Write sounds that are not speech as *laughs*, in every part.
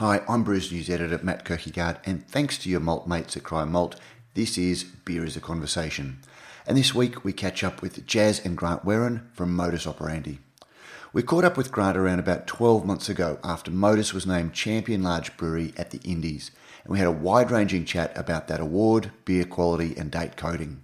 Hi, I'm Brews News editor Matt Kirkegaard, and thanks to your malt mates at Cryer Malt, this is Beer is a Conversation. And this week we catch up with Jaz and Grant Wearin from Modus Operandi. We caught up with Grant around about 12 months ago after Modus was named Champion Large Brewery at the Indies, and we had a wide ranging chat about that award, beer quality, and date coding.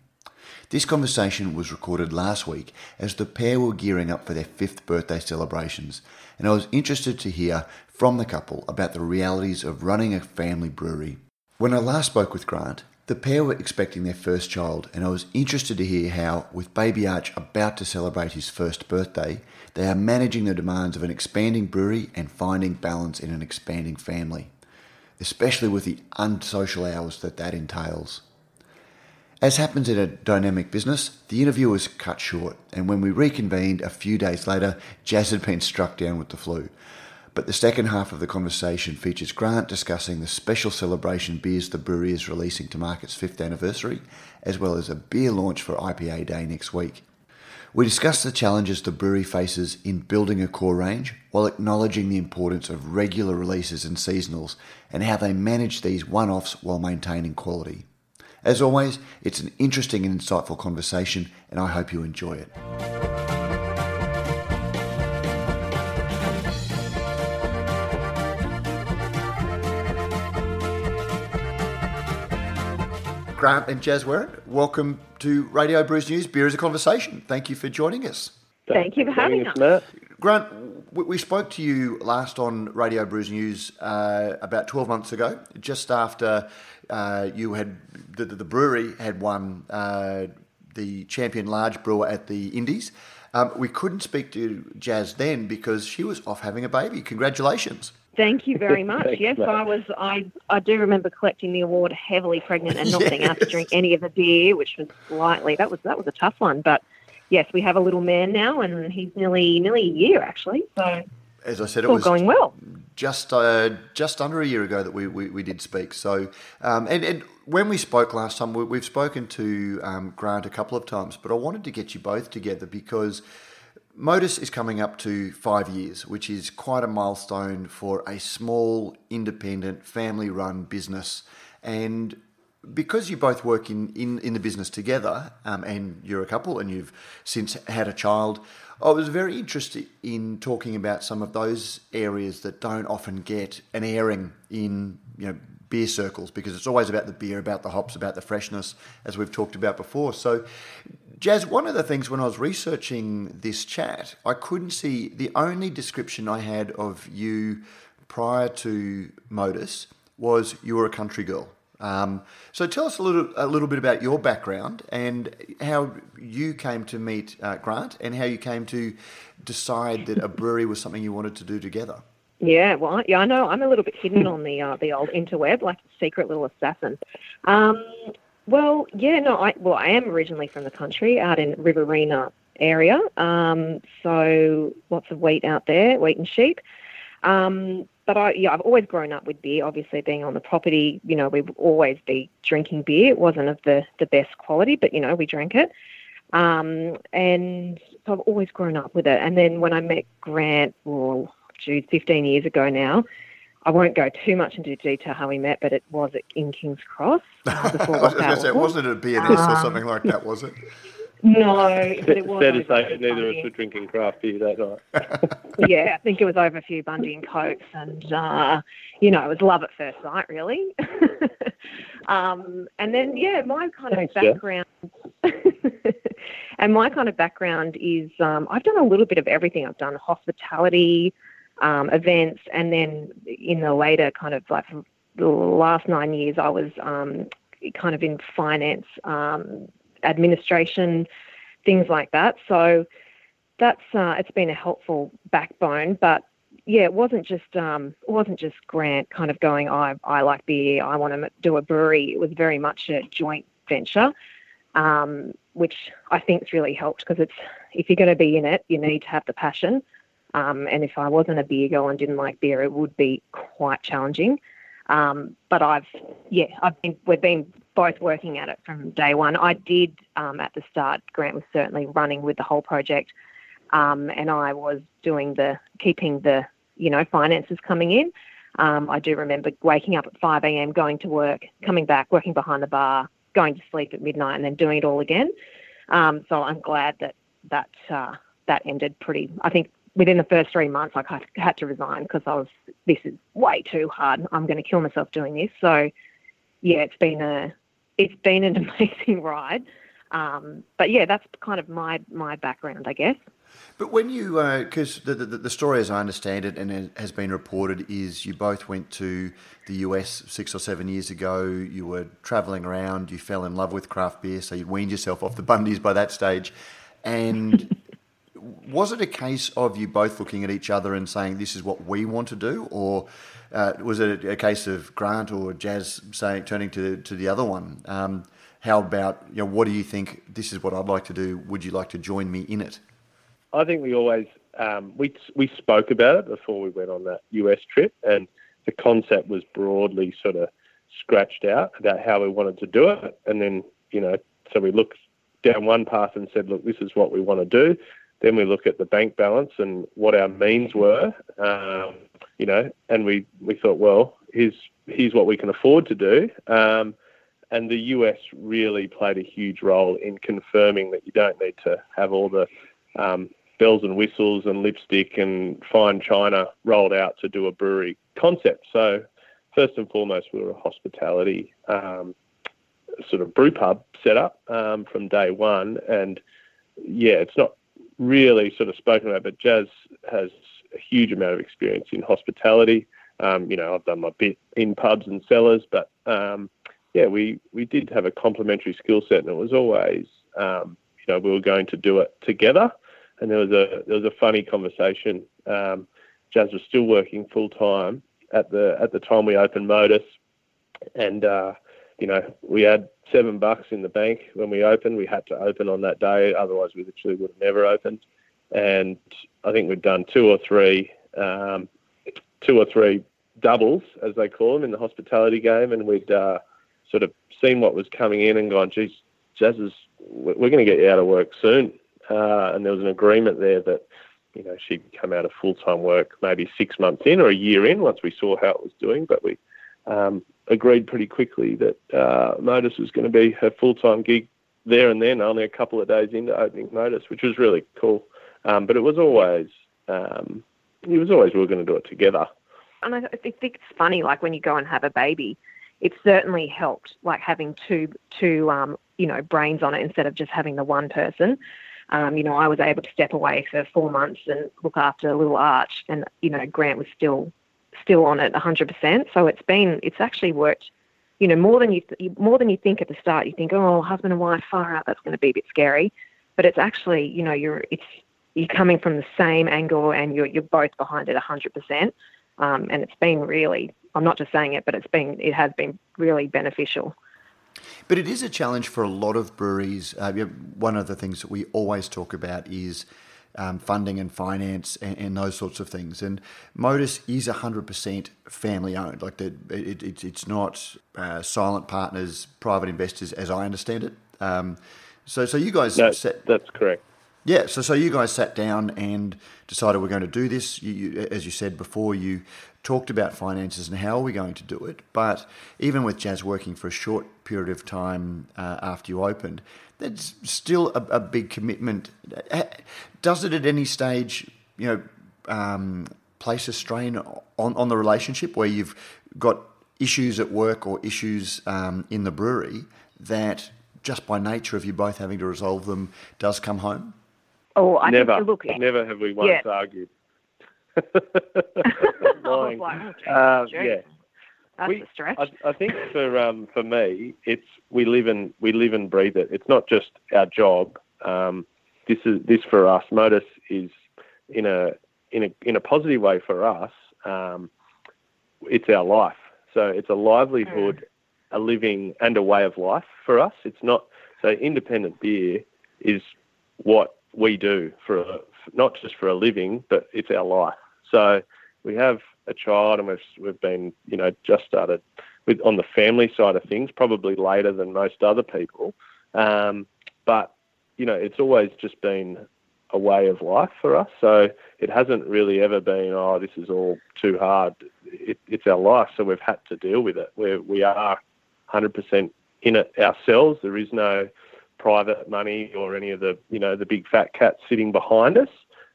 This conversation was recorded last week as the pair were gearing up for their fifth birthday celebrations, and I was interested to hear from the couple about the realities of running a family brewery. When I last spoke with Grant, the pair were expecting their first child, and I was interested to hear how, with baby Arch about to celebrate his first birthday, they are managing the demands of an expanding brewery and finding balance in an expanding family, especially with the unsocial hours that that entails. As happens in a dynamic business, the interview was cut short, and when we reconvened a few days later, Jaz had been struck down with the flu. But the second half of the conversation features Grant discussing the special celebration beers the brewery is releasing to mark its fifth anniversary, as well as a beer launch for IPA Day next week. We discuss the challenges the brewery faces in building a core range while acknowledging the importance of regular releases and seasonals and how they manage these one offs while maintaining quality. As always, it's an interesting and insightful conversation, and I hope you enjoy it. Grant and Jaz Wearin, welcome to Radio Brews News. Beer is a conversation. Thank you for joining us. Thank you for having us. Matt. Grant, we spoke to you last on Radio Brews News uh, about 12 months ago, just after uh, you had the, the, brewery had won uh, the champion large brewer at the Indies. Um, we couldn't speak to Jaz then because she was off having a baby. Congratulations. Thank you very *laughs* much. Thanks, yes, I was. I I do remember collecting the award heavily pregnant and not yes. being able to drink any of the beer, which was slightly that was that was a tough one. But yes, we have a little man now, and he's nearly nearly a year actually. So as I said, it was going well. Just uh, just under a year ago that we, we, we did speak. So um, and and when we spoke last time, we, have spoken to um, Grant a couple of times, but I wanted to get you both together because Modus is coming up to five years, which is quite a milestone for a small, independent, family run business. And because you both work in, in, in the business together um, and you're a couple and you've since had a child, I was very interested in talking about some of those areas that don't often get an airing in you know beer circles because it's always about the beer, about the hops, about the freshness, as we've talked about before. So, Jaz, one of the things when I was researching this chat, I couldn't see the only description I had of you prior to Modus was you were a country girl. Um, so tell us a little a little bit about your background and how you came to meet uh, Grant and how you came to decide that a brewery was something you wanted to do together. Yeah, well, yeah, I know. I'm a little bit hidden on the uh, the old interweb, like a secret little assassin. Um, well, yeah, no, I well, I am originally from the country, out in Riverina area. Um, so lots of wheat out there, wheat and sheep. Um, but I, yeah, I've always grown up with beer. Obviously, being on the property, you know, we've always be drinking beer. It wasn't of the the best quality, but you know, we drank it. Um, and so I've always grown up with it. And then when I met Grant, well, geez, 15 years ago now, I won't go too much into detail how we met, but it was in King's Cross. Uh, *laughs* before I was say, wasn't it a BNS um, or something like that, was it? No, but it was. Fair to say neither of us were drinking craft beer that night. *laughs* yeah, I think it was over a few Bundy and Cokes, and uh, you know, it was love at first sight, really. *laughs* um, and then, yeah, my kind Thanks, of background, and my kind of background is um, I've done a little bit of everything. I've done hospitality, um, events, and then in the later kind of like the last nine years, I was um, kind of in finance um, administration, things like that. So that's uh, it's been a helpful backbone. But yeah, it wasn't just um, it wasn't just Grant kind of going. I I like beer. I want to do a brewery. It was very much a joint venture, um, which I think's really helped because it's if you're going to be in it, you need to have the passion. Um, and if I wasn't a beer girl and didn't like beer, it would be quite challenging. Um, but I've, yeah, I've been, we've been both working at it from day one. I did um, at the start. Grant was certainly running with the whole project, um, and I was doing the keeping the you know finances coming in. Um, I do remember waking up at 5 a.m., going to work, coming back, working behind the bar, going to sleep at midnight, and then doing it all again. Um, so I'm glad that that uh, that ended pretty. I think within the first three months, I had to resign because I was this is way too hard. I'm going to kill myself doing this. So yeah, it's been a it's been an *laughs* amazing ride. Um, but yeah, that's kind of my my background, I guess. But when you, because uh, the, the, the story, as I understand it, and it has been reported, is you both went to the US six or seven years ago. You were travelling around. You fell in love with craft beer, so you weaned yourself off the Bundys by that stage. And *laughs* was it a case of you both looking at each other and saying, "This is what we want to do," or uh, was it a, case of Grant or Jaz saying, turning to to the other one? Um, how about you know, what do you think? This is what I'd like to do. Would you like to join me in it? I think we always um, we we spoke about it before we went on that US trip, and the concept was broadly sort of scratched out about how we wanted to do it, and then you know, so we looked down one path and said, look, this is what we want to do. Then we look at the bank balance and what our means were, um, you know, and we, we thought, well, here's here's what we can afford to do. Um, and the US really played a huge role in confirming that you don't need to have all the um, bells and whistles and lipstick and fine china rolled out to do a brewery concept. So, first and foremost, we were a hospitality um, sort of brew pub set up um, from day one. And yeah, it's not really sort of spoken about, but Jaz has a huge amount of experience in hospitality. Um, you know, I've done my bit in pubs and cellars, but um, yeah, we, we did have a complementary skill set, and it was always, um, you know, we were going to do it together and there was a there was a funny conversation. Um, Jazz was still working full time at the at the time we opened Modus, and uh, you know we had seven bucks in the bank when we opened. We had to open on that day, otherwise we literally would have never opened. And I think we'd done two or three um, two or three doubles, as they call them, in the hospitality game, and we'd uh, sort of seen what was coming in and gone, geez, Jaz is, we're going to get you out of work soon uh, and there was an agreement there that you know she'd come out of full time work maybe six months in or a year in once we saw how it was doing, but we um, agreed pretty quickly that uh, Modus was going to be her full time gig there and then, only a couple of days into opening Modus, which was really cool. Um, but it was always um, it was always we were going to do it together. And I think it's funny, like when you go and have a baby, it certainly helped, like having two two um, you know brains on it instead of just having the one person um, you know, I was able to step away for four months and look after little Arch, and you know, Grant was still still on it 100%. So it's been it's actually worked, you know, more than you th- more than you think at the start. You think, oh, husband and wife, far out, that's going to be a bit scary, but it's actually, you know, you're it's you're coming from the same angle and you're you're both behind it 100%. Um, and it's been really, I'm not just saying it, but it's been it has been really beneficial. But it is a challenge for a lot of breweries. Uh, one of the things that we always talk about is um, funding and finance and, and, those sorts of things. And Modus is 100% family owned. Like the, it, it, it's not uh, silent partners, private investors, as I understand it. Um, so, so you guys set, that's correct. Yeah, so so you guys sat down and decided we're going to do this. You, you, as you said before, you talked about finances and how are we going to do it. But even with Jazz working for a short period of time uh, after you opened, that's still a, a, big commitment. Does it at any stage, you know, um, place a strain on, on the relationship where you've got issues at work or issues um, in the brewery that just by nature of you both having to resolve them does come home? Oh, I never, think, look, never have we once yeah. argued. *laughs* *laughs* like, uh, yeah. That's we, a stretch. I, I think for um, for me, it's we live and we live and breathe it. It's not just our job. Um, this is this for us. Modus is in a in a in a positive way for us. Um, it's our life. So it's a livelihood, mm. a living, and a way of life for us. It's not so independent beer is what we do for a, not just for a living, but it's our life. So we have a child, and we've we've been you know just started with on the family side of things, probably later than most other people. Um, but you know, it's always just been a way of life for us. So it hasn't really ever been, oh, this is all too hard. It, it's our life, so we've had to deal with it. We're, we are 100% in it ourselves. There is no private money or any of the, you know, the big fat cats sitting behind us,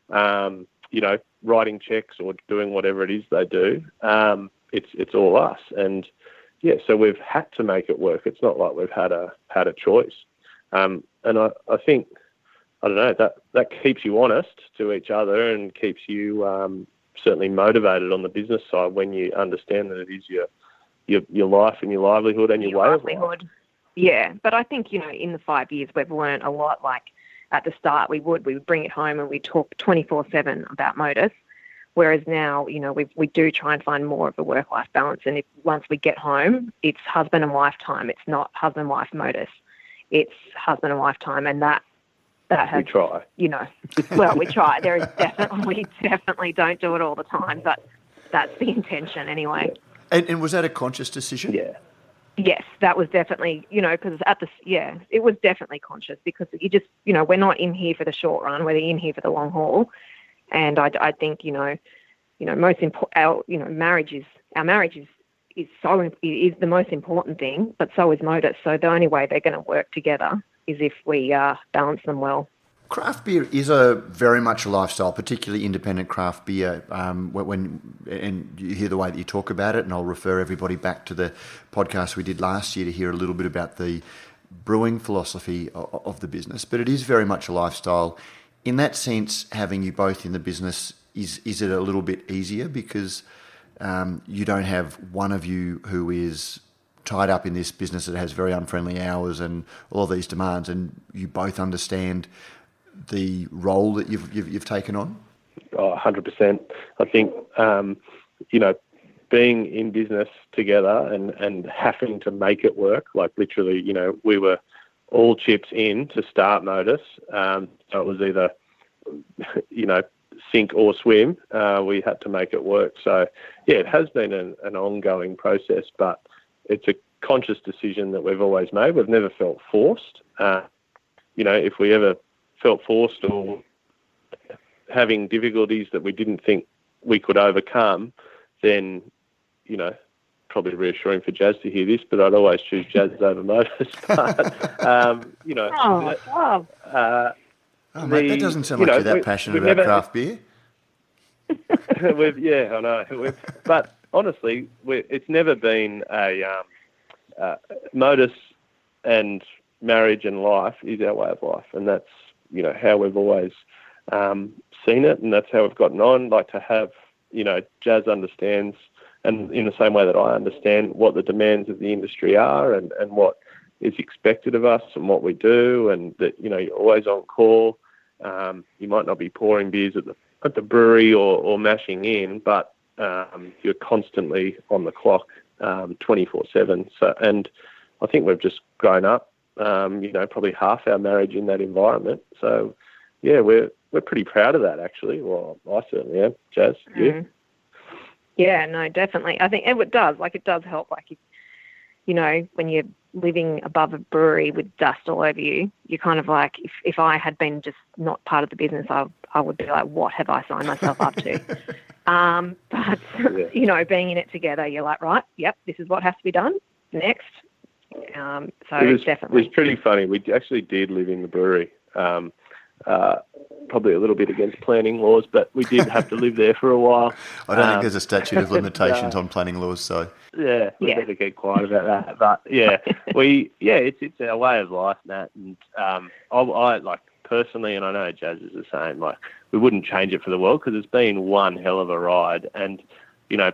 um, you know, writing checks or doing whatever it is they do. Um, it's, it's all us. And yeah, so we've had to make it work. It's not like we've had a, had a choice. Um, and I, I think I don't know that that keeps you honest to each other and keeps you um, certainly motivated on the business side when you understand that it is your your, your life and your livelihood and your, your way livelihood. of life. Yeah, but I think you know in the five years we've learned a lot. Like at the start, we would we would bring it home and we talk twenty four seven about Modus. Whereas now, you know, we we do try and find more of a work life balance. And if once we get home, it's husband and wife time. It's not husband wife Modus. It's husband and wife time, and that that has, we try. You know, well, we try. There is definitely, we definitely don't do it all the time, but that's the intention anyway. And, and was that a conscious decision? Yeah. Yes, that was definitely, you know, because at the, yeah, it was definitely conscious because you just, you know, we're not in here for the short run, we're in here for the long haul. And I, I think, you know, you know, most important, our, you know, marriage is, our marriage is, is so, is the most important thing, but so is Modus. So the only way they're going to work together is if we uh, balance them well. Craft beer is a very much a lifestyle, particularly independent craft beer. Um, when and you hear the way that you talk about it, and I'll refer everybody back to the podcast we did last year to hear a little bit about the brewing philosophy of, the business. But it is very much a lifestyle. In that sense, having you both in the business is is it a little bit easier because um, you don't have one of you who is tied up in this business that has very unfriendly hours and all of these demands, and you both understand the role that you've you've, you've taken on? Oh, 100%. I think um, you know being in business together and and having to make it work. Like literally, you know, we were all chips in to start Modus. Um, so it was either you know sink or swim. Uh, we had to make it work. So yeah, it has been an, an ongoing process, but it's a conscious decision that we've always made. We've never felt forced. Uh, you know, if we ever felt forced or having difficulties that we didn't think we could overcome, then, you know, probably reassuring for Jaz to hear this, but I'd always choose Jaz *laughs* over Modus. *laughs* But, um, you know, oh, wow. Uh, oh, mate, the, that doesn't sound like you know, you're that passionate about never, craft beer. *laughs* we've, yeah, I know. We've, but honestly, it's never been a um, uh, Modus and marriage and life is our way of life, and that's you know how we've always um, seen it, and that's how we've gotten on. Like to have you know Jaz understands, and in the same way that I understand what the demands of the industry are, and and what is expected of us, and what we do, and that you know you're always on call. Um, you might not be pouring beers at the at the brewery or, or mashing in, but um, you're constantly on the clock um, 24/7. So, and I think we've just grown up. Um, you know, probably half our marriage in that environment. So, yeah, we're we're pretty proud of that actually. Well, I certainly am. Jaz, mm. you? Yeah, no, definitely. I think it does. Like, it does help. Like, if, you know, when you're living above a brewery with dust all over you, you're kind of like, if, if I had been just not part of the business, I, I would be like, what have I signed myself up to? *laughs* Um, but yeah. you know, being in it together, you're like, right, yep, this is what has to be done next. Um, so it was, definitely, it was pretty funny. We actually did live in the brewery. Um, uh, probably a little bit against planning laws, but we did have to live there for a while. *laughs* I don't um, think there's a statute of *laughs* limitations uh, on planning laws, so yeah, we yeah. better get quiet about that. But yeah, we yeah, it's it's our way of life, Matt, and um, I, I like personally, and I know Jaz is the same. Like we wouldn't change it for the world because it's been one hell of a ride, and you know,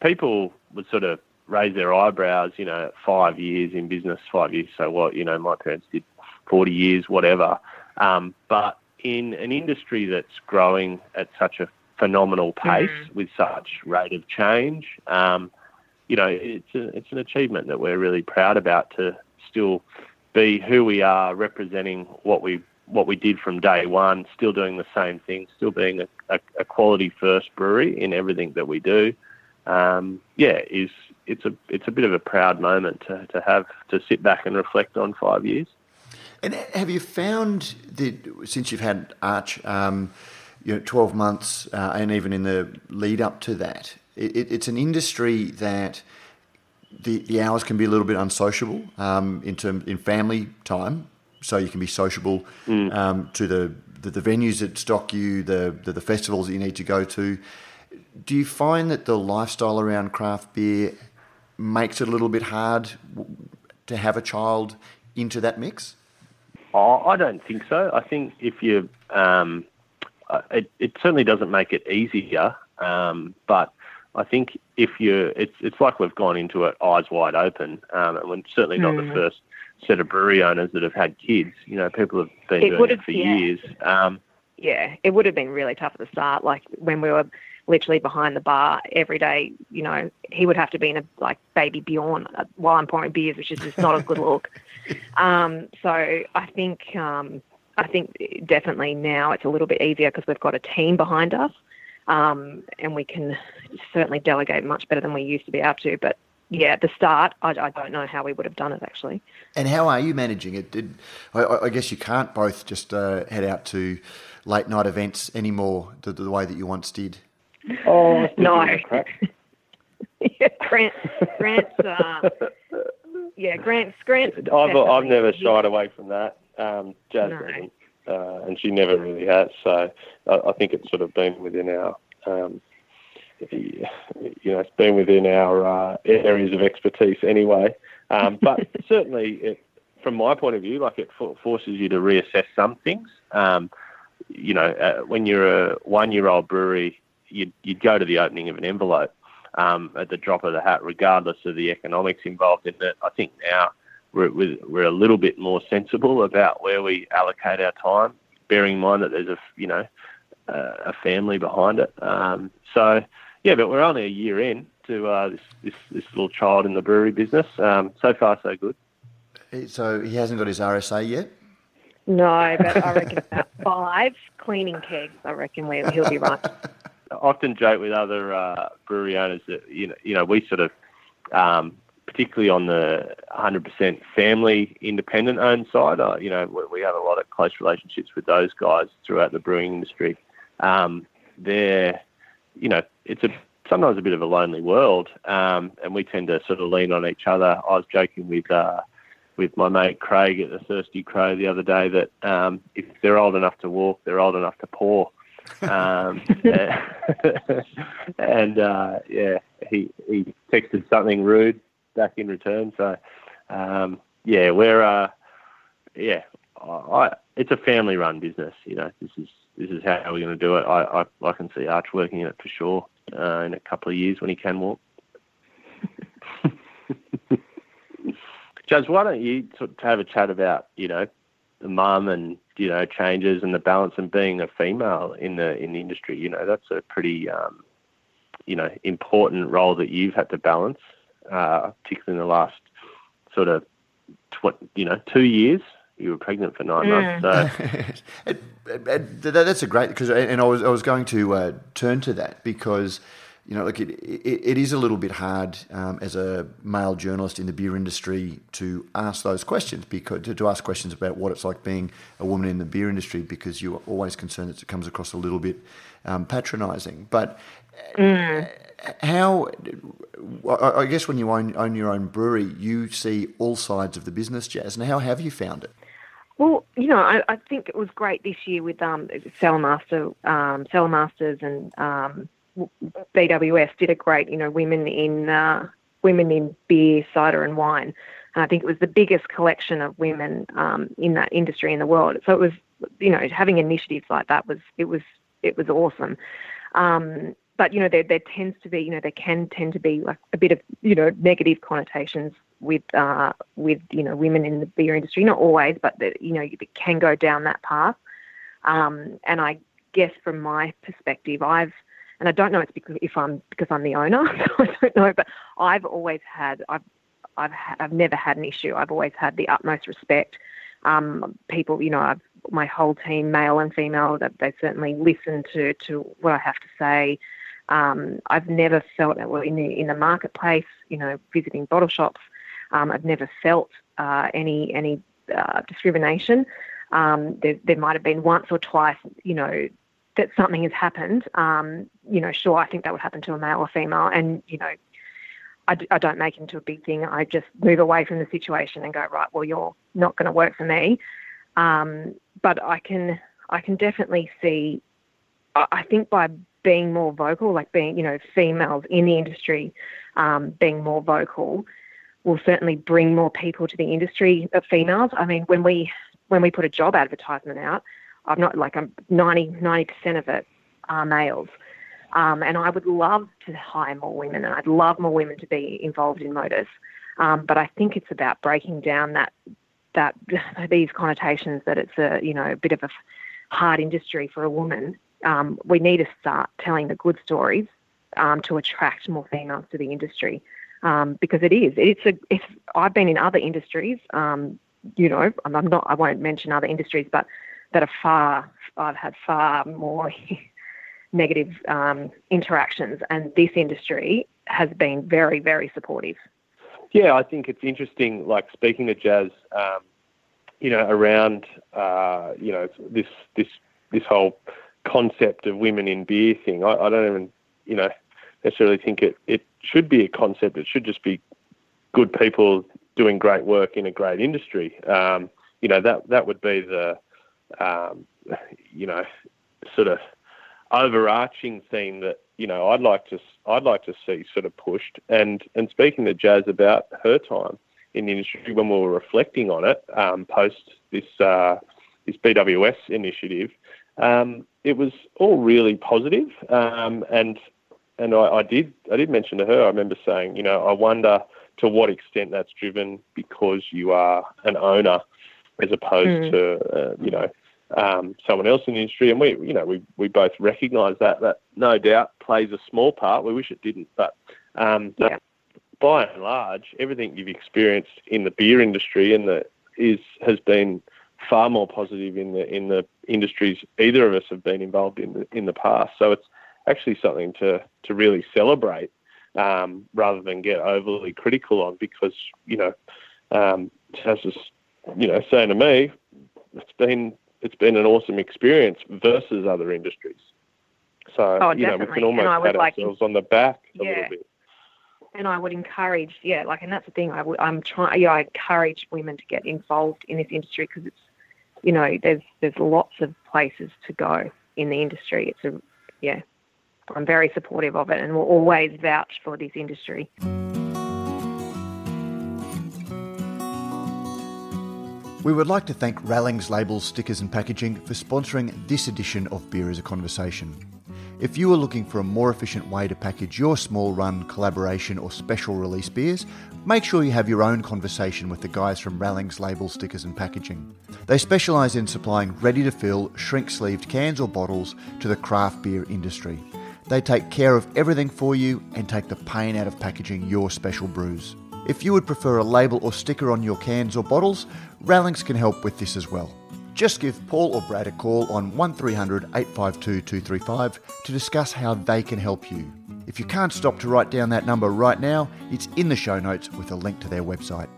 people would sort of raise their eyebrows. You know, five years in business, five years. So what? You know, my parents did forty years, whatever. Um, but in an industry that's growing at such a phenomenal pace mm. with such rate of change, um, you know, it's a, it's an achievement that we're really proud about to still be who we are, representing what we what we did from day one, still doing the same thing, still being a, a, a quality first brewery in everything that we do. Um, yeah, is it's a it's a bit of a proud moment to, to have to sit back and reflect on five years. And have you found that since you've had Arch, um, you know, 12 months, uh, and even in the lead up to that, it, it's an industry that the, the hours can be a little bit unsociable um, in term in family time. So you can be sociable mm. um, to the, the, the venues that stock you, the, the the festivals that you need to go to. Do you find that the lifestyle around craft beer makes it a little bit hard to have a child into that mix? Oh, I don't think so. I think if you, um, uh, it, it certainly doesn't make it easier, um, but I think if you, it's it's like we've gone into it eyes wide open, um, and we're certainly not mm. the hmm. first set of brewery owners that have had kids. You know, people have been it doing it for yeah. years. Um, yeah, it would have been really tough at the start. Like when we were literally behind the bar every day. You know, he would have to be in a like baby Bjorn uh, while I'm pouring beers, which is just not a good look. *laughs* Um, so I think um, I think definitely now it's a little bit easier because we've got a team behind us, um, and we can certainly delegate much better than we used to be able to. But yeah, at the start, I, I, don't know how we would have done it actually. And how are you managing it? Did I, I guess you can't both just uh, head out to late night events anymore the, the way that you once did? Oh *laughs* no. *laughs* yeah, Grant, Grant's, uh, yeah, Grant's, Grant's. I've, I've never shied away from that. Um, Jaz no. uh, and she never really has. So I, I, think it's sort of been within our, um, you know, it's been within our uh, areas of expertise anyway. Um, but *laughs* certainly, it, from my point of view, like it forces you to reassess some things. Um, you know, uh, when you're a one-year-old brewery you'd, you'd go to the opening of an envelope um, at the drop of the hat, regardless of the economics involved in it. I think now we're, we're a little bit more sensible about where we allocate our time, bearing in mind that there's a you know a family behind it. Um, so yeah, but we're only a year in to uh, this, this, this little child in the brewery business. Um, so far, so good. So he hasn't got his RSA yet. No, but I reckon about *laughs* five cleaning kegs. I reckon he'll be right. *laughs* often joke with other uh, brewery owners that you know, you know, we sort of, um, particularly on the 100% family independent owned side, uh, you know, we, have a lot of close relationships with those guys throughout the brewing industry. Um, they're, you know, it's a sometimes a bit of a lonely world, um, and we tend to sort of lean on each other. I was joking with. Uh, with my mate Craig at the Thirsty Crow the other day that um, if they're old enough to walk, they're old enough to pour. Um, *laughs* and uh, yeah, he he texted something rude back in return. So um, yeah, we're uh, yeah, I, it's a family-run business. You know, this is this is how we're going to do it. I, I, I can see Arch working in it for sure uh, in a couple of years when he can walk. *laughs* Judge, why don't you sort of have a chat about you know the mum and you know changes and the balance and being a female in the in the industry. You know that's a pretty um, you know important role that you've had to balance, uh, particularly in the last sort of tw- you know two years. You were pregnant for nine mm. months. So. *laughs* it, it, it, that's a great because and I was I was going to uh, turn to that because you know, look, it, it, it is a little bit hard um, as a male journalist in the beer industry to ask those questions because to, to, ask questions about what it's like being a woman in the beer industry because you're always concerned that it comes across a little bit um, patronising. But mm. how, I guess, when you own, own your own brewery, you see all sides of the business, Jaz. And how have you found it? Well, you know, I, I think it was great this year with um, Cellarmaster, um, Cellarmasters and um, BWS did a great, you know, women in uh, women in beer, cider, and wine. And I think it was the biggest collection of women um, in that industry in the world. So it was, you know, having initiatives like that was it was it was awesome. Um, but you know, there there tends to be, you know, there can tend to be like a bit of, you know, negative connotations with uh, with you know women in the beer industry. Not always, but that you know, it can go down that path. Um, and I guess from my perspective, I've and I don't know it's because if I'm because I'm the owner, *laughs* so I don't know. But I've always had I've I've ha- I've never had an issue. I've always had the utmost respect. Um, people, you know, I've my whole team, male and female, that they certainly listen to to what I have to say. Um, I've never felt that well in the in the marketplace, you know, visiting bottle shops. Um, I've never felt uh, any any uh, discrimination. Um, there, there might have been once or twice, you know, that something has happened. Um, you know, sure, I think that would happen to a male or female, and you know, I d- I don't make it into a big thing. I just move away from the situation and go, right, well, you're not going to work for me. Um, but I can I can definitely see. I, I think by being more vocal, like being you know females in the industry um, being more vocal, will certainly bring more people to the industry of females. I mean, when we when we put a job advertisement out, I'm not like I'm 90 percent of it are males. Um, and I would love to hire more women, and I'd love more women to be involved in Modus. Um, but I think it's about breaking down that that *laughs* these connotations that it's a you know a bit of a hard industry for a woman. Um, we need to start telling the good stories um, to attract more females to the industry um, because it is. It's a. It's, I've been in other industries. Um, you know, I'm not. I won't mention other industries, but that are far. I've had far more *laughs* negative um, interactions, and this industry has been very, very supportive. Yeah, I think it's interesting. Like speaking to Jaz, um, you know, around uh, you know this this this whole concept of women in beer thing. I, I don't even you know necessarily think it it should be a concept. It should just be good people doing great work in a great industry. Um, you know that that would be the um, you know sort of overarching theme that you know I'd like to I'd like to see sort of pushed. And and speaking to Jaz about her time in the industry when we were reflecting on it um, post this uh, this BWS initiative, um, it was all really positive. Um, and and I, I did I did mention to her. I remember saying, you know, I wonder to what extent that's driven because you are an owner as opposed mm. to uh, you know um, someone else in the industry, and we, you know, we, we both recognise that that no doubt plays a small part. We wish it didn't, but um, yeah. by and large, everything you've experienced in the beer industry and the is has been far more positive in the in the industries either of us have been involved in the, in the past. So it's actually something to to really celebrate um, rather than get overly critical on because you know um, as you know saying to me, it's been it's been an awesome experience versus other industries. So oh, you know we can almost pat like, ourselves on the back a yeah. little bit. And I would encourage, yeah, like, and that's the thing. I would, I'm trying, yeah, I encourage women to get involved in this industry because it's, you know, there's there's lots of places to go in the industry. It's a, yeah, I'm very supportive of it and will always vouch for this industry. We would like to thank Rallings Labels, Stickers and Packaging for sponsoring this edition of Beer as a Conversation. If you are looking for a more efficient way to package your small run, collaboration, or special release beers, make sure you have your own conversation with the guys from Rallings Label Stickers and Packaging. They specialise in supplying ready to fill, shrink sleeved cans or bottles to the craft beer industry. They take care of everything for you and take the pain out of packaging your special brews. If you would prefer a label or sticker on your cans or bottles, Rallings can help with this as well. Just give Paul or Brad a call on 1300 852 235 to discuss how they can help you. If you can't stop to write down that number right now, it's in the show notes with a link to their website.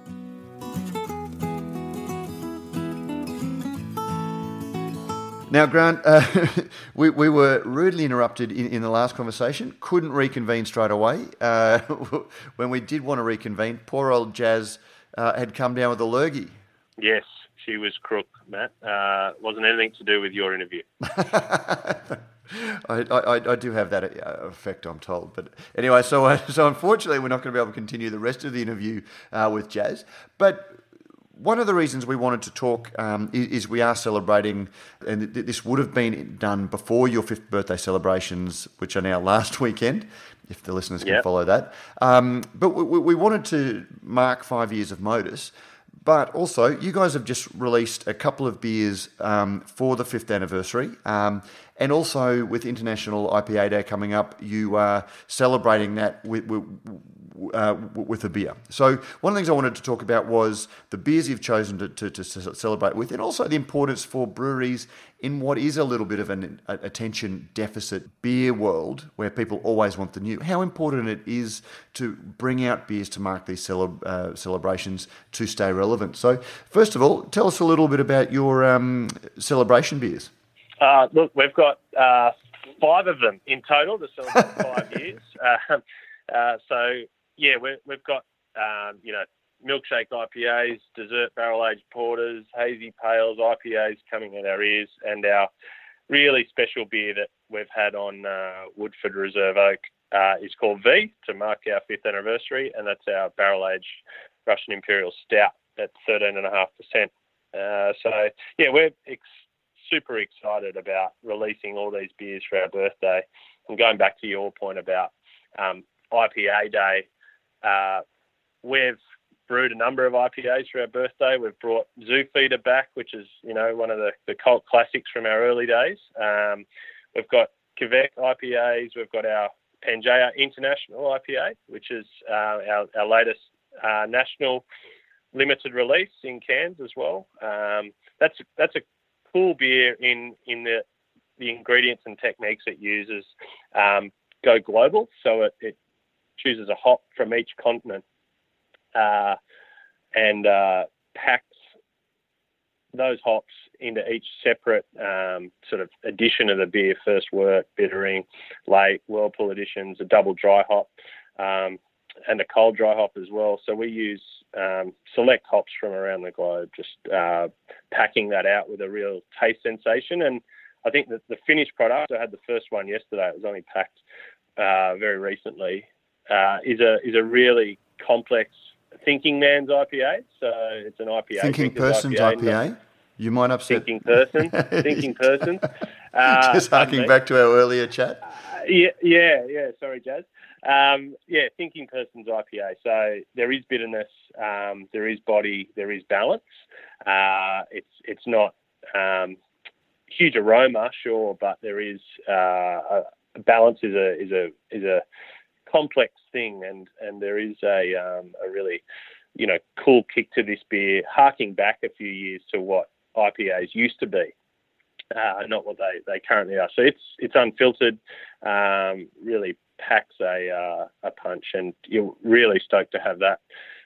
Now, Grant, uh, *laughs* we, we were rudely interrupted in, in the last conversation, couldn't reconvene straight away. Uh, *laughs* when we did want to reconvene, poor old Jaz uh, had come down with a lurgy. Yes, she was crook, Matt. Uh, wasn't anything to do with your interview. *laughs* I, I, I, do have that uh, effect, I'm told. But anyway, so uh, so unfortunately, we're not going to be able to continue the rest of the interview with Jaz. But one of the reasons we wanted to talk um, is, is, we are celebrating, and this would have been done before your fifth birthday celebrations, which are now last weekend, if the listeners can yep. follow that. Um, but we, we, wanted to mark five years of Modus. But also, you guys have just released a couple of beers um, for the fifth anniversary. Um, and also, with International IPA Day coming up, you are celebrating that with, with, uh, with a beer. So one of the things I wanted to talk about was the beers you've chosen to, to, to celebrate with, and also the importance for breweries in what is a little bit of an attention deficit beer world, where people always want the new. How important it is to bring out beers to mark these cele- uh, celebrations to stay relevant. So first of all, tell us a little bit about your um, celebration beers. Uh, look, we've got uh, five of them in total to celebrate *laughs* five years. Um, uh, so yeah, we have got um, you know milkshake IPAs, dessert barrel aged porters, hazy pales, IPAs coming in our ears, and our really special beer that we've had on uh, Woodford Reserve Oak uh, is called V to mark our fifth anniversary, and that's our barrel aged Russian Imperial Stout at 13.5%. Uh, so, yeah, we're ex- super excited about releasing all these beers for our birthday. And going back to your point about um, IPA Day, uh, we've brewed a number of IPAs for our birthday. We've brought Zoo Feeder back, which is you know one of the, the cult classics from our early days. Um, we've got Quebec IPAs. We've got our Pangea International IPA, which is uh, our, our latest uh, national limited release in cans as well. Um, that's that's a cool beer in in the the ingredients and techniques it uses um, go global. So it, it chooses a hop from each continent uh, and uh, packs those hops into each separate um, sort of edition of the beer, first work, bittering, late, whirlpool editions, a double dry hop, um, and a cold dry hop as well. So we use um, select hops from around the globe, just uh, packing that out with a real taste sensation. And I think that the finished product, I had the first one yesterday, it was only packed uh, very recently, uh, is a is a really complex thinking man's IPA. So it's an IPA. Thinking person's IPA. IPA. You might upset. Thinking person. *laughs* thinking person. *laughs* Uh, Just harking back to our earlier chat. Uh, yeah, yeah, yeah. Sorry, Jaz. Um, yeah, thinking person's IPA. So there is bitterness, um, there is body, there is balance. Uh, it's it's not um, huge aroma, sure, but there is uh, a balance is a is a is a complex thing, and and there is a um, a really you know cool kick to this beer, harking back a few years to what IPAs used to be. Uh, not what they, they currently are. So it's it's unfiltered, um, really packs a uh, a punch, and you're really stoked to have that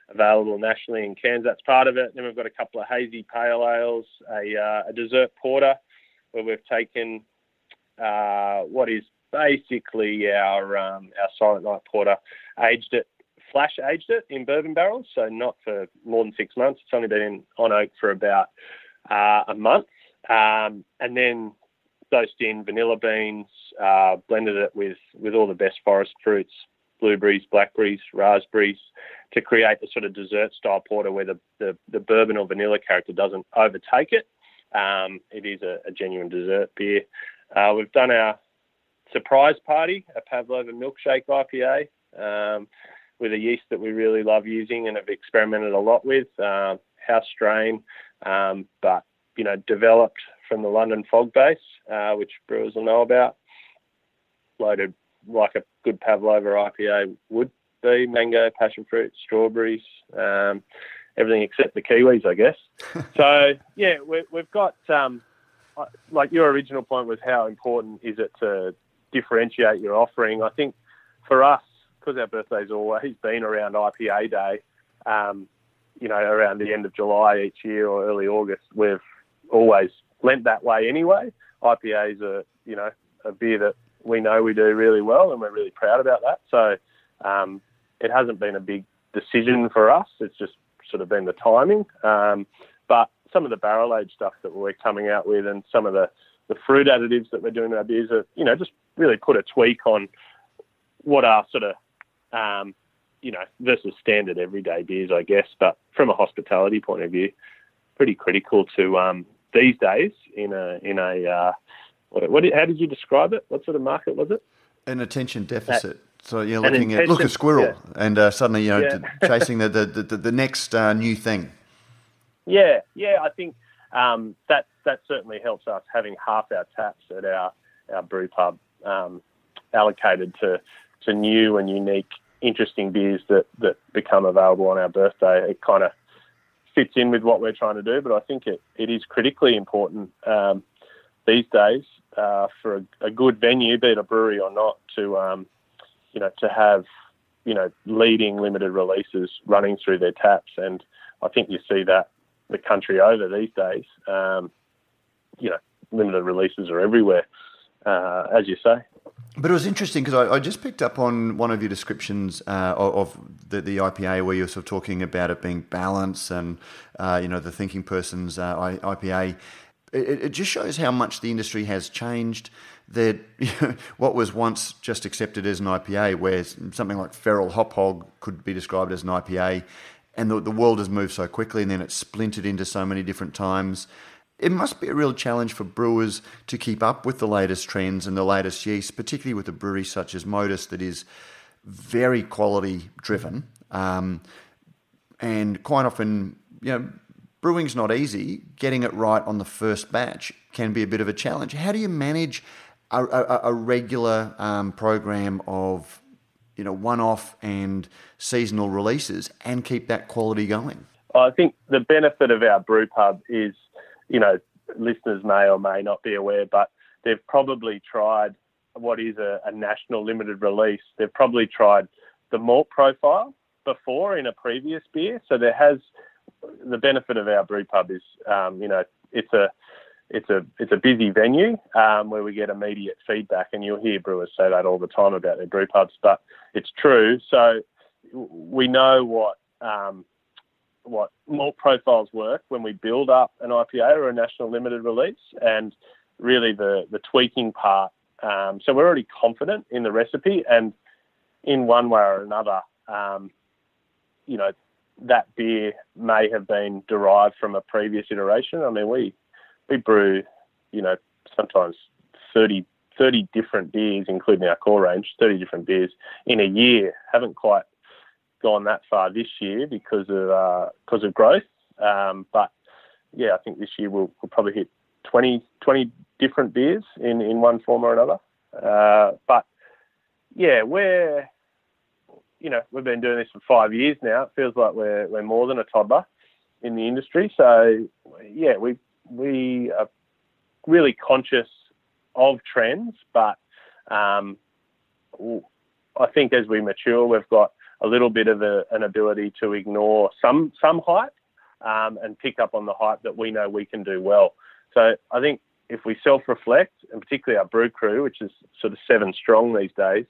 available nationally in cans. That's part of it. Then we've got a couple of hazy pale ales, a, uh, a dessert porter, where we've taken uh, what is basically our um, our Silent Night Porter aged it, flash aged it in bourbon barrels, so not for more than six months. It's only been on oak for about uh, a month, um, and then dosed in vanilla beans, uh, blended it with with all the best forest fruits, blueberries, blackberries, raspberries, to create a sort of dessert style porter where the, the, the bourbon or vanilla character doesn't overtake it. Um, it is a, a, genuine dessert beer. Uh, we've done our surprise party, a Pavlova milkshake IPA, um, with a yeast that we really love using and have experimented a lot with. Uh, house strain, um, but you know, developed from the London fog base, uh, which brewers will know about. Loaded like a good Pavlova IPA would be mango, passion fruit, strawberries, um, everything except the kiwis, I guess. *laughs* so, yeah, we, have got, um, like your original point was how important is it to differentiate your offering. I think for us, because our birthday's always been around IPA Day, um, you know, around the end of July each year or early August, we've always lent that way anyway. IPAs are, you know, a beer that we know we do really well, and we're really proud about that. So um, it hasn't been a big decision for us. It's just sort of been the timing. Um, but some of the barrel age stuff that we're coming out with, and some of the the fruit additives that we're doing in our beers are, you know, just really put a tweak on what are sort of, um, you know, versus standard everyday beers, I guess. But from a hospitality point of view, pretty critical to um, these days in a in a uh, what, what, how did you describe it? What sort of market was it? An attention deficit. so you're looking at look a squirrel, yeah. and uh, suddenly you know yeah. chasing the the, the, the next uh, new thing. Yeah, yeah, I think um, that that certainly helps us having half our taps at our our brew pub um, allocated to to new and unique interesting beers that, that become available on our birthday. It kind of fits in with what we're trying to do, but I think it, it is critically important um, these days uh, for a, a, good venue, be it a brewery or not, to um, you know to have you know leading limited releases running through their taps, and I think you see that the country over these days. Um, you know, limited releases are everywhere, uh, as you say. But it was interesting because I, I, just picked up on one of your descriptions uh, of, the, the, IPA where you're sort of talking about it being balance and uh, you know the thinking person's uh, IPA. It, it, just shows how much the industry has changed. That you *laughs* know, what was once just accepted as an IPA, where something like Feral Hop Hog could be described as an IPA, and the, the world has moved so quickly, and then it's splintered into so many different times it must be a real challenge for brewers to keep up with the latest trends and the latest yeast, particularly with a brewery such as Modus that is very quality driven. Um, and quite often, you know, brewing's not easy. Getting it right on the first batch can be a bit of a challenge. How do you manage a, a, a regular um, program of, you know, one-off and seasonal releases and keep that quality going? I think the benefit of our brew pub is you know, listeners may or may not be aware, but they've probably tried what is a, a national limited release. They've probably tried the malt profile before in a previous beer. So there has the benefit of our brew pub is, um, you know, it's a it's a it's a busy venue um, where we get immediate feedback, and you'll hear brewers say that all the time about their brew pubs, but it's true. So we know what um, what malt profiles work when we build up an IPA or a national limited release, and really the the tweaking part. Um, so we're already confident in the recipe, and in one way or another, um, you know, that beer may have been derived from a previous iteration. I mean, we we brew, you know, sometimes 30, 30 different beers, including our core range, 30 different beers in a year. Haven't quite gone that far this year because of uh, because of growth. Um, but yeah, I think this year we'll, we'll probably hit 20, 20 different beers in, in one form or another. Uh, but yeah, we're you know we've been doing this for five years now. It feels like we're we're more than a toddler in the industry. So yeah, we we are really conscious of trends, but um, I think as we mature, we've got a little bit of a, an ability to ignore some some hype um, and pick up on the hype that we know we can do well. So I think if we self-reflect, and particularly our brew crew, which is sort of seven strong these days,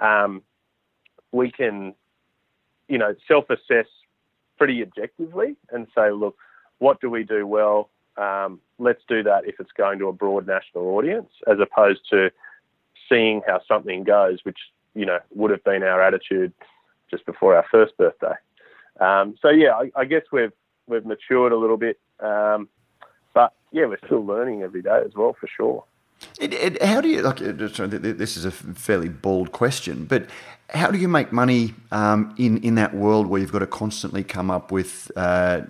um, we can, you know, self-assess pretty objectively and say, look, what do we do well? Um, let's do that if it's going to a broad national audience, as opposed to seeing how something goes, which you know would have been our attitude just before our first birthday. Um, so yeah, I, I, guess we've we've matured a little bit, um, but yeah, we're still learning every day as well, for sure. It, it, how do you like? This is a fairly bald question, but how do you make money um, in in that world where you've got to constantly come up with uh,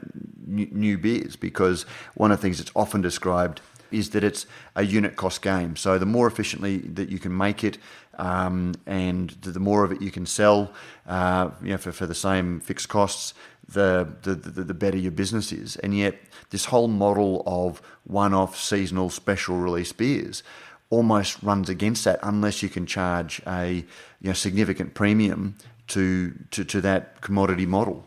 new, new beers? Because one of the things that's often described is that it's a unit cost game. So the more efficiently that you can make it, um, and the more of it you can sell, uh, you know, for, for the same fixed costs, the, the, the, better your business is. And yet, this whole model of one-off seasonal special release beers almost runs against that unless you can charge a you know, significant premium to, to, to that commodity model.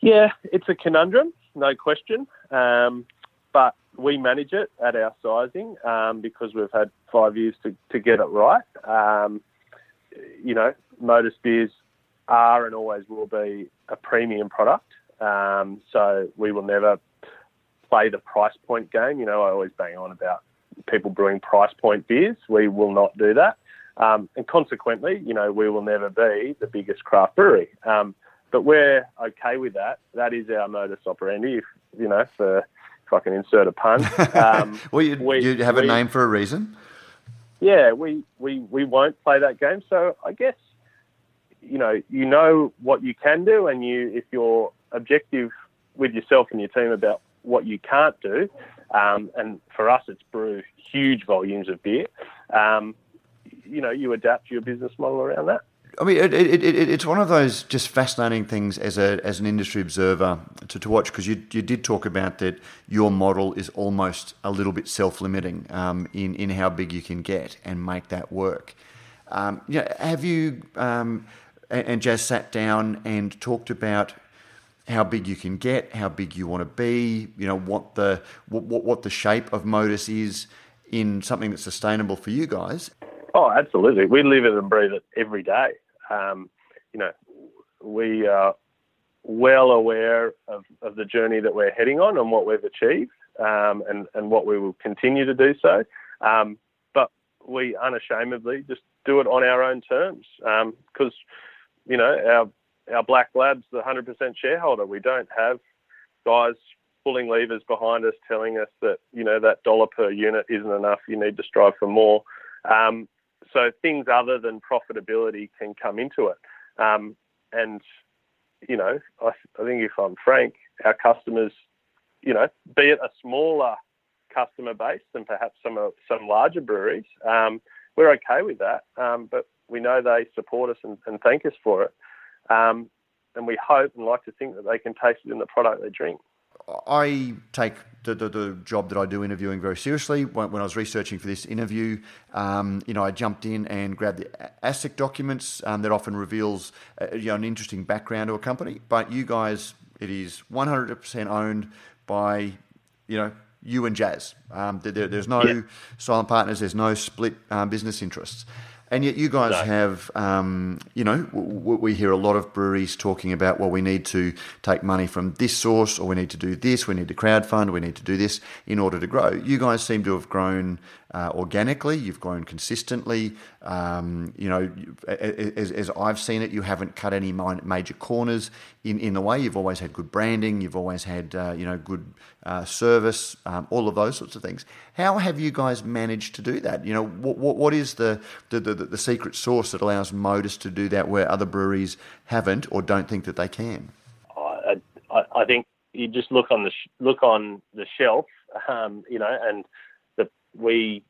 Yeah, it's a conundrum, no question. Um, but we manage it at our sizing um, because we've had five years to, to get it right. Um, you know, Modus beers are and always will be a premium product. Um, so we will never play the price point game. You know, I always bang on about people brewing price point beers. We will not do that. Um, and consequently, you know, we will never be the biggest craft brewery. Um, but we're okay with that. That is our modus operandi, if, you know, for if I can insert a pun. *laughs* Um, well, you, we, you have we, a name for a reason. Yeah, we, we, we won't play that game. So I guess, you know, you know what you can do, and you if you're objective with yourself and your team about what you can't do, um, and for us it's brew huge volumes of beer. Um, you know, you adapt your business model around that. I mean, it, it, it, it's one of those just fascinating things as a as an industry observer to, to watch because you you did talk about that your model is almost a little bit self limiting um, in in how big you can get and make that work. Um, you know, have you um, and, and Jaz sat down and talked about how big you can get, how big you want to be, you know, what the what, what the shape of Modus is in something that's sustainable for you guys. Oh, absolutely. We live it and breathe it every day. Um, you know, we are well aware of, of the journey that we're heading on and what we've achieved um, and, and what we will continue to do so. Um, but we unashamedly just do it on our own terms because, um, you know, our our Black Lab's the 100% shareholder. We don't have guys pulling levers behind us telling us that, you know, that dollar per unit isn't enough. You need to strive for more. Um, so things other than profitability can come into it. Um, and, you know, I, I think if I'm frank, our customers, you know, be it a smaller customer base than perhaps some some larger breweries, um, we're okay with that. Um, but we know they support us and, and thank us for it. Um, and we hope and like to think that they can taste it in the product they drink. I take the, the, the, job that I do interviewing very seriously. When, when I was researching for this interview, um, you know, I jumped in and grabbed the ASIC documents. Um, that often reveals uh, you know, an interesting background to a company. But you guys, it is 100% owned by, you know, you and Jaz. Um, there, there's no yeah. silent partners. There's no split um, business interests. And yet, you guys no. have, um, you know, we hear a lot of breweries talking about, well, we need to take money from this source, or we need to do this, we need to crowdfund, we need to do this in order to grow. You guys seem to have grown uh, organically, you've grown consistently. Um, you know, as, as, I've seen it, you haven't cut any major corners in, in the way. You've always had good branding, you've always had, uh, you know, good uh, service, um, all of those sorts of things. How have you guys managed to do that? You know, what, what, what is the, the, the, the secret sauce that allows Modus to do that where other breweries haven't or don't think that they can? I, I, I think you just look on the sh- look on the shelf, um, you know, and we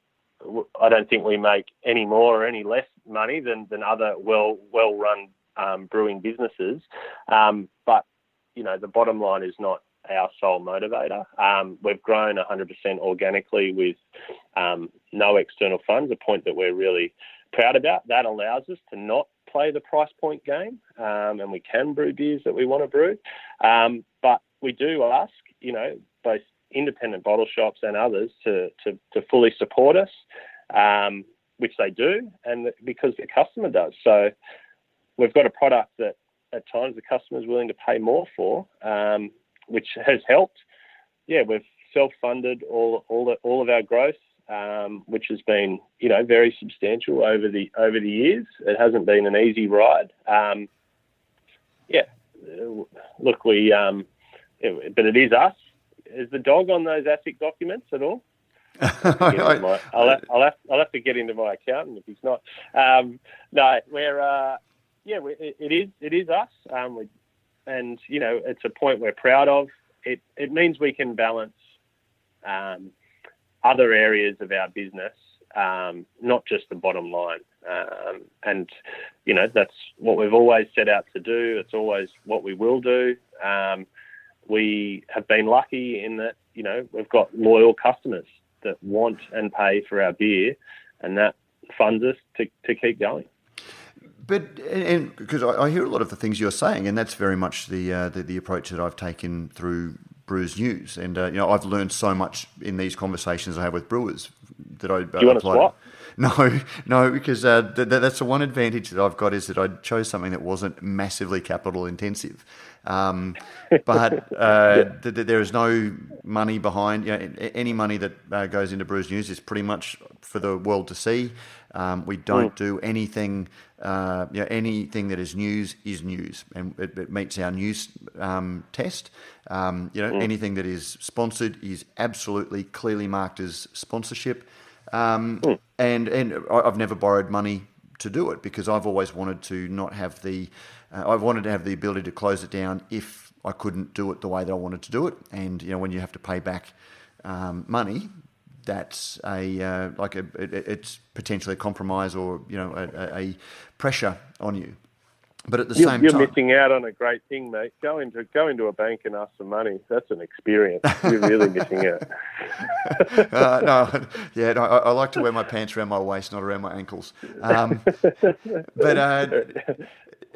I don't think we make any more or any less money than, than other well well run um, brewing businesses. Um, but you know the bottom line is not our sole motivator. Um, we've grown 100% organically with um, no external funds, a point that we're really proud about. That allows us to not play the price point game, um, and we can brew beers that we want to brew. Um, but we do ask, you know, both independent bottle shops and others to, to, to fully support us, which they do, and because the customer does. So we've got a product that at times the customer is willing to pay more for, um, which has helped. Yeah, we've self-funded all all, the, all of our growth, um, which has been you know very substantial over the over the years. It hasn't been an easy ride. Um, yeah, look, we um, it, but it is us is the dog on those ASIC documents at all? *laughs* I'll, have, I'll, have, I'll have to get into my accountant if he's not. Um, no, we're uh, yeah, it, it is it is us, um, we, and you know it's a point we're proud of. It it means we can balance um, other areas of our business, um, not just the bottom line. Um, and you know that's what we've always set out to do. It's always what we will do. Um, we have been lucky in that you know we've got loyal customers that want and pay for our beer, and that funds us to, to keep going. But and because I, I, hear a lot of the things you're saying, and that's very much the uh, the, the, approach that I've taken through Brews News, and uh, you know I've learned so much in these conversations I have with brewers that I. Do you want to swap? *laughs* No, no, because uh, th- that's the one advantage that I've got is that I chose something that wasn't massively capital intensive. Um, but *laughs* uh, th- th- there is no money behind. You know, any money that uh, goes into Brews News is pretty much for the world to see. Um, we don't mm. do anything. Uh, you know, anything that is news is news, and it, it meets our news um, test. Um, you know, mm. anything that is sponsored is absolutely clearly marked as sponsorship. Um, mm. And and I've never borrowed money to do it because I've always wanted to not have the uh, I wanted to have the ability to close it down if I couldn't do it the way that I wanted to do it. And you know, when you have to pay back um, money, that's a uh, like a it, it's potentially a compromise or you know a, a pressure on you. But at the you're, same you're time, missing out on a great thing, mate. Go into go into a bank and ask for money. That's an experience. You're really *laughs* missing out. *laughs* uh, no, yeah, no, I, I, like to wear my pants around my waist, not around my ankles. Um, but uh,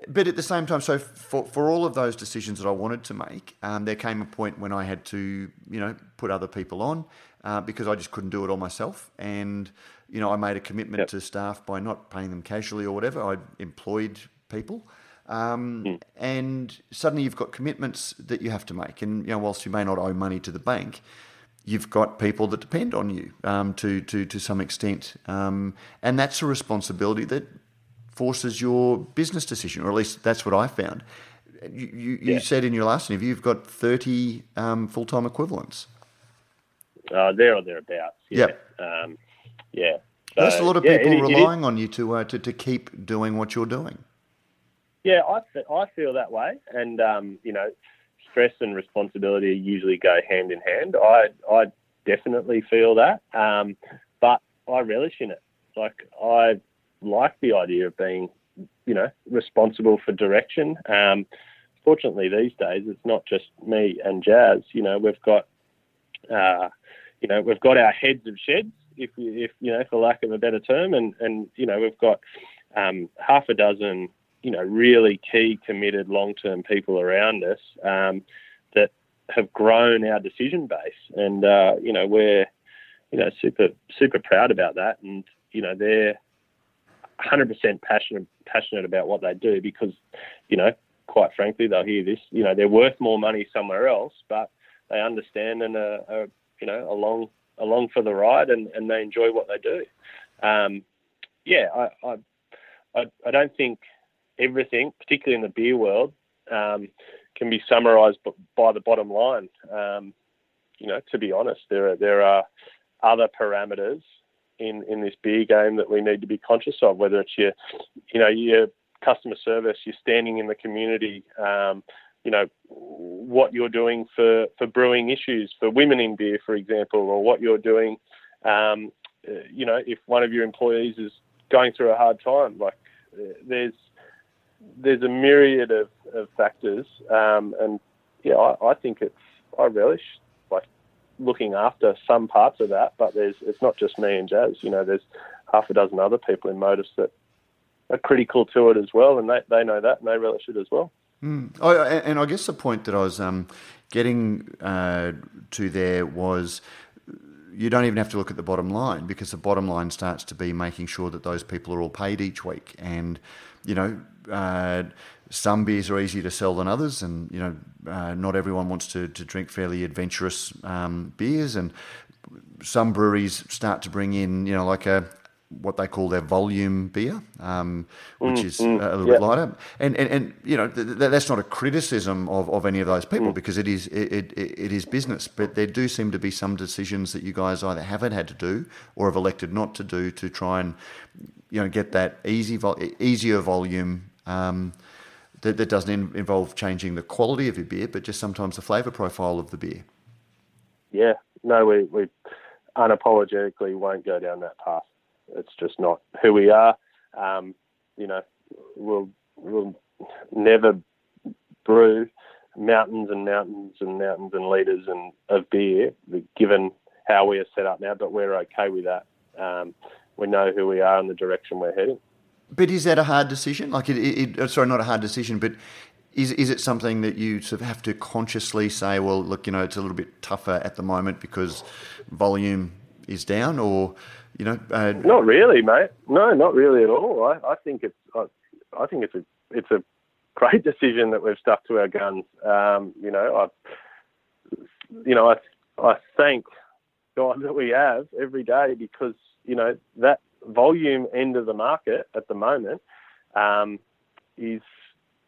but at the same time, so for for all of those decisions that I wanted to make, um, there came a point when I had to, you know, put other people on uh, because I just couldn't do it all myself, and you know, I made a commitment yep. to staff by not paying them casually or whatever. I employed people. Um, mm. And suddenly you've got commitments that you have to make. And you know, whilst you may not owe money to the bank, you've got people that depend on you um, to, to, to some extent. Um, and that's a responsibility that forces your business decision, or at least that's what I found. You, you, yeah. you said in your last interview you've got 30 um, full time equivalents. Uh, there or thereabouts. Yeah. Yep. Um, yeah. So, That's a lot of people it, relying it on you to, uh, to to keep doing what you're doing. Yeah, I, I feel that way, and um, you know, stress and responsibility usually go hand in hand. I I definitely feel that, um, but I relish in it. Like I like the idea of being, you know, responsible for direction. Um, fortunately, these days it's not just me and Jaz. You know, we've got, uh, you know, we've got our heads of sheds, if if you know, for lack of a better term, and and you know, we've got um, half a dozen you know, really key, committed, long-term people around us um, that have grown our decision base, and uh, you know, we're you know super super proud about that, and you know, they're 100% passionate passionate about what they do because, you know, quite frankly, they'll hear this. You know, they're worth more money somewhere else, but they understand and are, are you know along along for the ride, and, and they enjoy what they do. Um, yeah, I, I I don't think everything, particularly in the beer world, um, can be summarised by the bottom line. Um, you know, to be honest, there are there are other parameters in in this beer game that we need to be conscious of. Whether it's your, you know, your customer service, you're standing in the community. Um, you know what you're doing for, for brewing issues for women in beer, for example, or what you're doing. Um, uh, you know, if one of your employees is going through a hard time, like uh, there's there's a myriad of, of factors, um, and yeah, I, I, think it's I relish like looking after some parts of that, but there's it's not just me and Jaz. You know, there's half a dozen other people in Modus that are critical to it as well, and they, they know that and they relish it as well. Mm. Oh, and I guess the point that I was um, getting uh, to there was you don't even have to look at the bottom line because the bottom line starts to be making sure that those people are all paid each week. And you know uh, some beers are easier to sell than others, and you know, uh, not everyone wants to, to drink fairly adventurous um, beers, and some breweries start to bring in, you know, like a what they call their volume beer, um, which mm, is mm, a little bit lighter. And, and, and you know, th- th- that's not a criticism of, of any of those people mm. because it is it, it, it is business. But there do seem to be some decisions that you guys either haven't had to do or have elected not to do to try and you know get that easy vol- easier volume um, that, that, doesn't in, involve changing the quality of your beer, but just sometimes the flavour profile of the beer. Yeah, no, we, we unapologetically won't go down that path. It's just not who we are. Um, you know, we'll we'll never brew mountains and mountains and mountains and liters and of beer, given how we are set up now. But we're okay with that. Um, we know who we are and the direction we're heading. But is that a hard decision? Like, it, it, sorry, not a hard decision, but is is it something that you sort of have to consciously say, well, look, you know, it's a little bit tougher at the moment because volume is down, or you know? Uh, not really, mate. No, not really at all. I, I think it's I, I, think it's a it's a great *laughs* decision that we've stuck to our guns. Um, you know, I you know I I thank God that we have every day because you know that volume end of the market at the moment um, is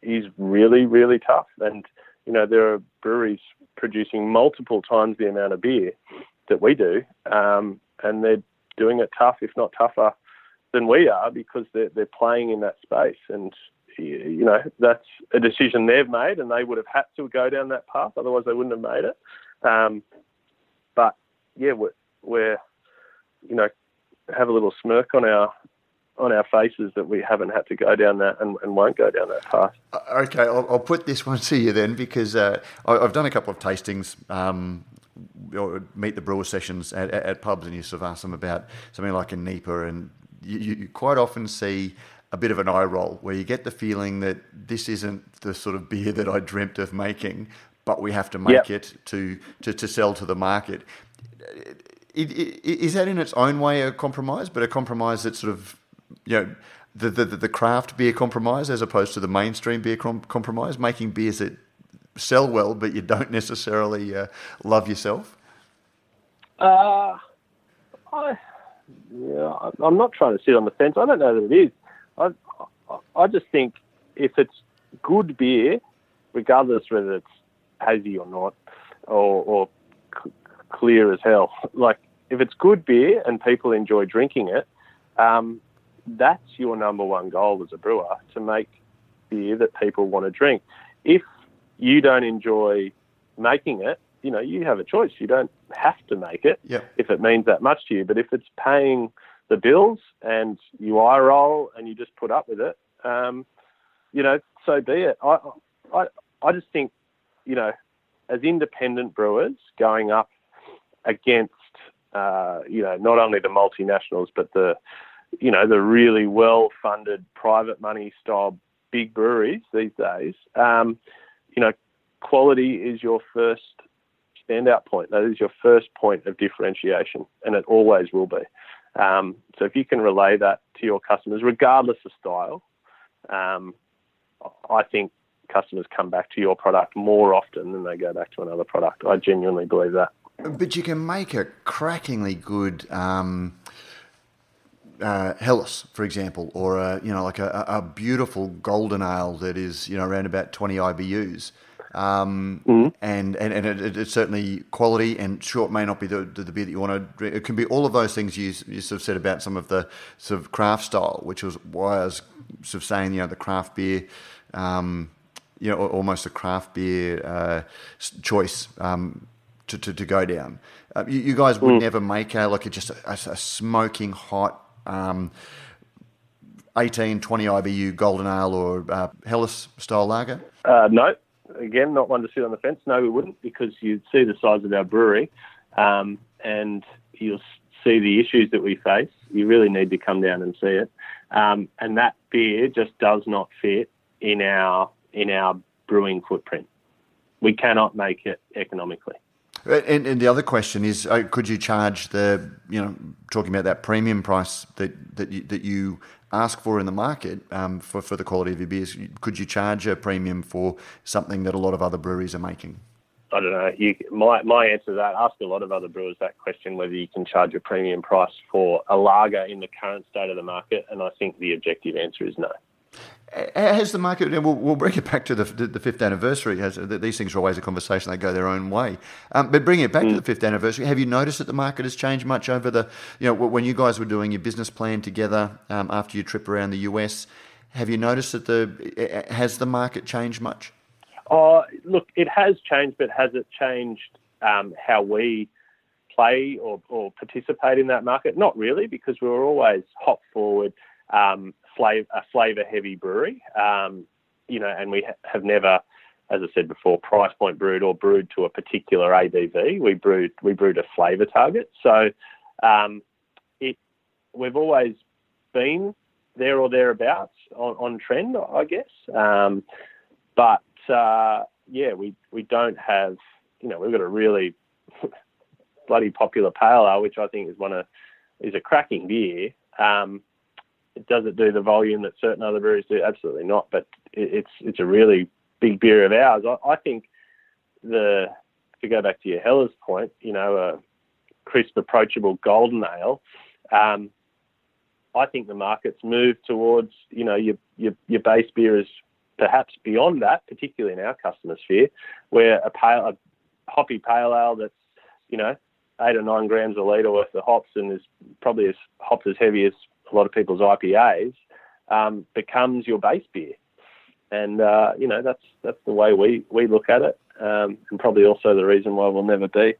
is really really tough, and you know there are breweries producing multiple times the amount of beer that we do, um, and they're doing it tough, if not tougher than we are, because they're they're playing in that space, and you know that's a decision they've made, and they would have had to go down that path, otherwise they wouldn't have made it. Um, but yeah, we're, we're you know, have a little smirk on our on our faces that we haven't had to go down that and, and won't go down that path. Uh, okay, I'll, I'll, put this one to you then because uh, I've done a couple of tastings. Um, meet the brewer sessions at, at, pubs, and you sort of ask them about something like a NEIPA, and you, you quite often see a bit of an eye roll where you get the feeling that this isn't the sort of beer that I dreamt of making, but we have to make yep. it to, to, to sell to the market. Is that in its own way a compromise, but a compromise that sort of, you know, the, the, the craft beer compromise as opposed to the mainstream beer com- compromise, making beers that sell well, but you don't necessarily uh, love yourself? Uh, I, yeah, I'm not trying to sit on the fence. I don't know that it is. I, I just think if it's good beer, regardless whether it's hazy or not, or, or c- clear as hell, *laughs* like if it's good beer and people enjoy drinking it, um, that's your number one goal as a brewer to make beer that people want to drink. If you don't enjoy making it, you know, you have a choice. You don't have to make it yep. if it means that much to you. But if it's paying the bills and you eye roll and you just put up with it, um, you know, so be it. I, I, I just think, you know, as independent brewers going up against, uh, you know, not only the multinationals but the, you know, the really well-funded private money style big breweries these days. Um, you know, quality is your first standout point. That is your first point of differentiation, and it always will be. Um, so if you can relay that to your customers, regardless of style, um, I think customers come back to your product more often than they go back to another product. I genuinely believe that. But you can make a crackingly good um, uh, Helles, for example, or a, you know like a, a, beautiful golden ale that is you know around about twenty IBUs. Um, mm-hmm. and and, and it, it's certainly quality, and sure, it may not be the, the, the, beer that you want to drink. It can be all of those things you, you sort of said about some of the sort of craft style, which was why I was sort of saying, you know, the craft beer, um, you know, almost a craft beer uh, choice um, to, to, to, go down. Uh, you, you, guys would mm. never make a, like a, just a, a smoking hot um, 18, 20 IBU golden ale or uh, Helles style lager? Uh, no, again, not one to sit on the fence. No, we wouldn't because you'd see the size of our brewery um, and you'll see the issues that we face. You really need to come down and see it. Um, and that beer just does not fit in our in our brewing footprint. We cannot make it economically. And, and the other question is, uh, could you charge the you know talking about that premium price that that you, that you ask for in the market um, for, for the quality of your beers, could you charge a premium for something that a lot of other breweries are making? I don't know. You, my, my answer to that, ask a lot of other brewers that question whether you can charge a premium price for a lager in the current state of the market, and I think the objective answer is no. Has the market, we'll, we'll bring it back to the, the fifth anniversary. Has, these things are always a conversation, they go their own way. Um, but bringing it back mm. to the fifth anniversary, have you noticed that the market has changed much over the, you know, when you guys were doing your business plan together um, after your trip around the US? Have you noticed that the, has the market changed much? Oh, look, it has changed, but has it changed um, how we play or, or participate in that market? Not really, because we were always hop forward, um, flavor, a flavour heavy brewery. Um, you know, and we ha- have never, as I said before, price point brewed or brewed to a particular ABV. We brewed we brewed a flavour target. So um, it we've always been there or thereabouts on, on trend, I guess. Um, but uh, yeah, we we don't have you know we've got a really *laughs* bloody popular pale ale, which I think is one of is a cracking beer. Um, does it do the volume that certain other breweries do? Absolutely not. But it's it's a really big beer of ours. I, I, think the to go back to your Helles point, you know, a crisp, approachable golden ale. Um, I think the market's moved towards you know your your, your base beer is perhaps beyond that, particularly in our customer sphere, where a pale a hoppy pale ale that's you know eight or nine grams a litre worth of hops and is probably as hops as heavy as a lot of people's IPAs, um, becomes your base beer. And uh, you know that's that's the way we, we look at it, um, and probably also the reason why we'll never be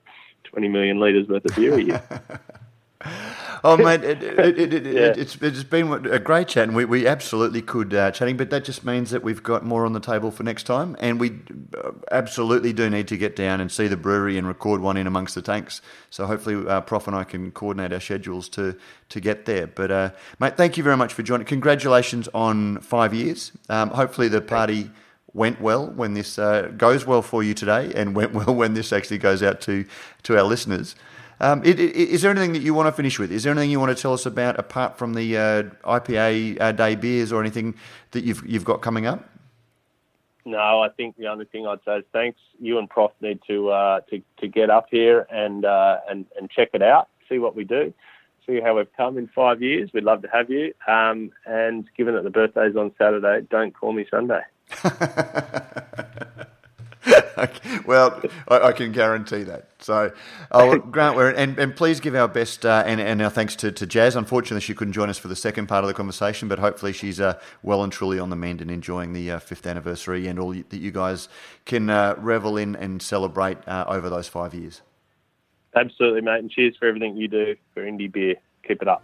20 million litres worth of beer a year. *laughs* oh, *laughs* mate, it, it, it, yeah. it's, it's been a great chat, and we, we absolutely could uh, chatting, but that just means that we've got more on the table for next time, and we uh, absolutely do need to get down and see the brewery and record one in amongst the tanks. So hopefully, uh, Prof and I can coordinate our schedules to to get there. But uh, mate, thank you very much for joining. Congratulations on five years. Um, hopefully, the party went well when this uh, goes well for you today, and went *laughs* well when this actually goes out to to our listeners. Um, it, it, is there anything that you want to finish with? Is there anything you want to tell us about apart from the uh, IPA uh, day beers or anything that you've you've got coming up? No, I think the only thing I'd say is thanks. You and Prof need to uh, to, to get up here and uh, and and check it out, see what we do, see how we've come in five years. We'd love to have you. Um, and given that the birthday's on Saturday, don't call me Sunday. *laughs* *laughs* well, I, I, can guarantee that. So, oh, *laughs* Grant, and, and please give our best uh, and, and our thanks to, to Jaz. Unfortunately, she couldn't join us for the second part of the conversation, but hopefully she's uh, well and truly on the mend and enjoying the uh, fifth anniversary and all that you guys can uh, revel in and celebrate uh, over those five years. Absolutely, mate. And cheers for everything you do for Indie Beer. Keep it up.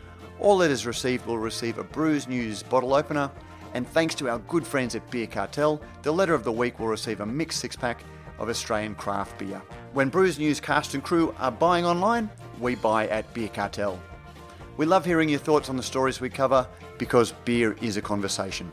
All letters received will receive a Brews News bottle opener, and thanks to our good friends at Beer Cartel, the letter of the week will receive a mixed six pack of Australian craft beer. When Brews News cast and crew are buying online, we buy at Beer Cartel. We love hearing your thoughts on the stories we cover because beer is a conversation.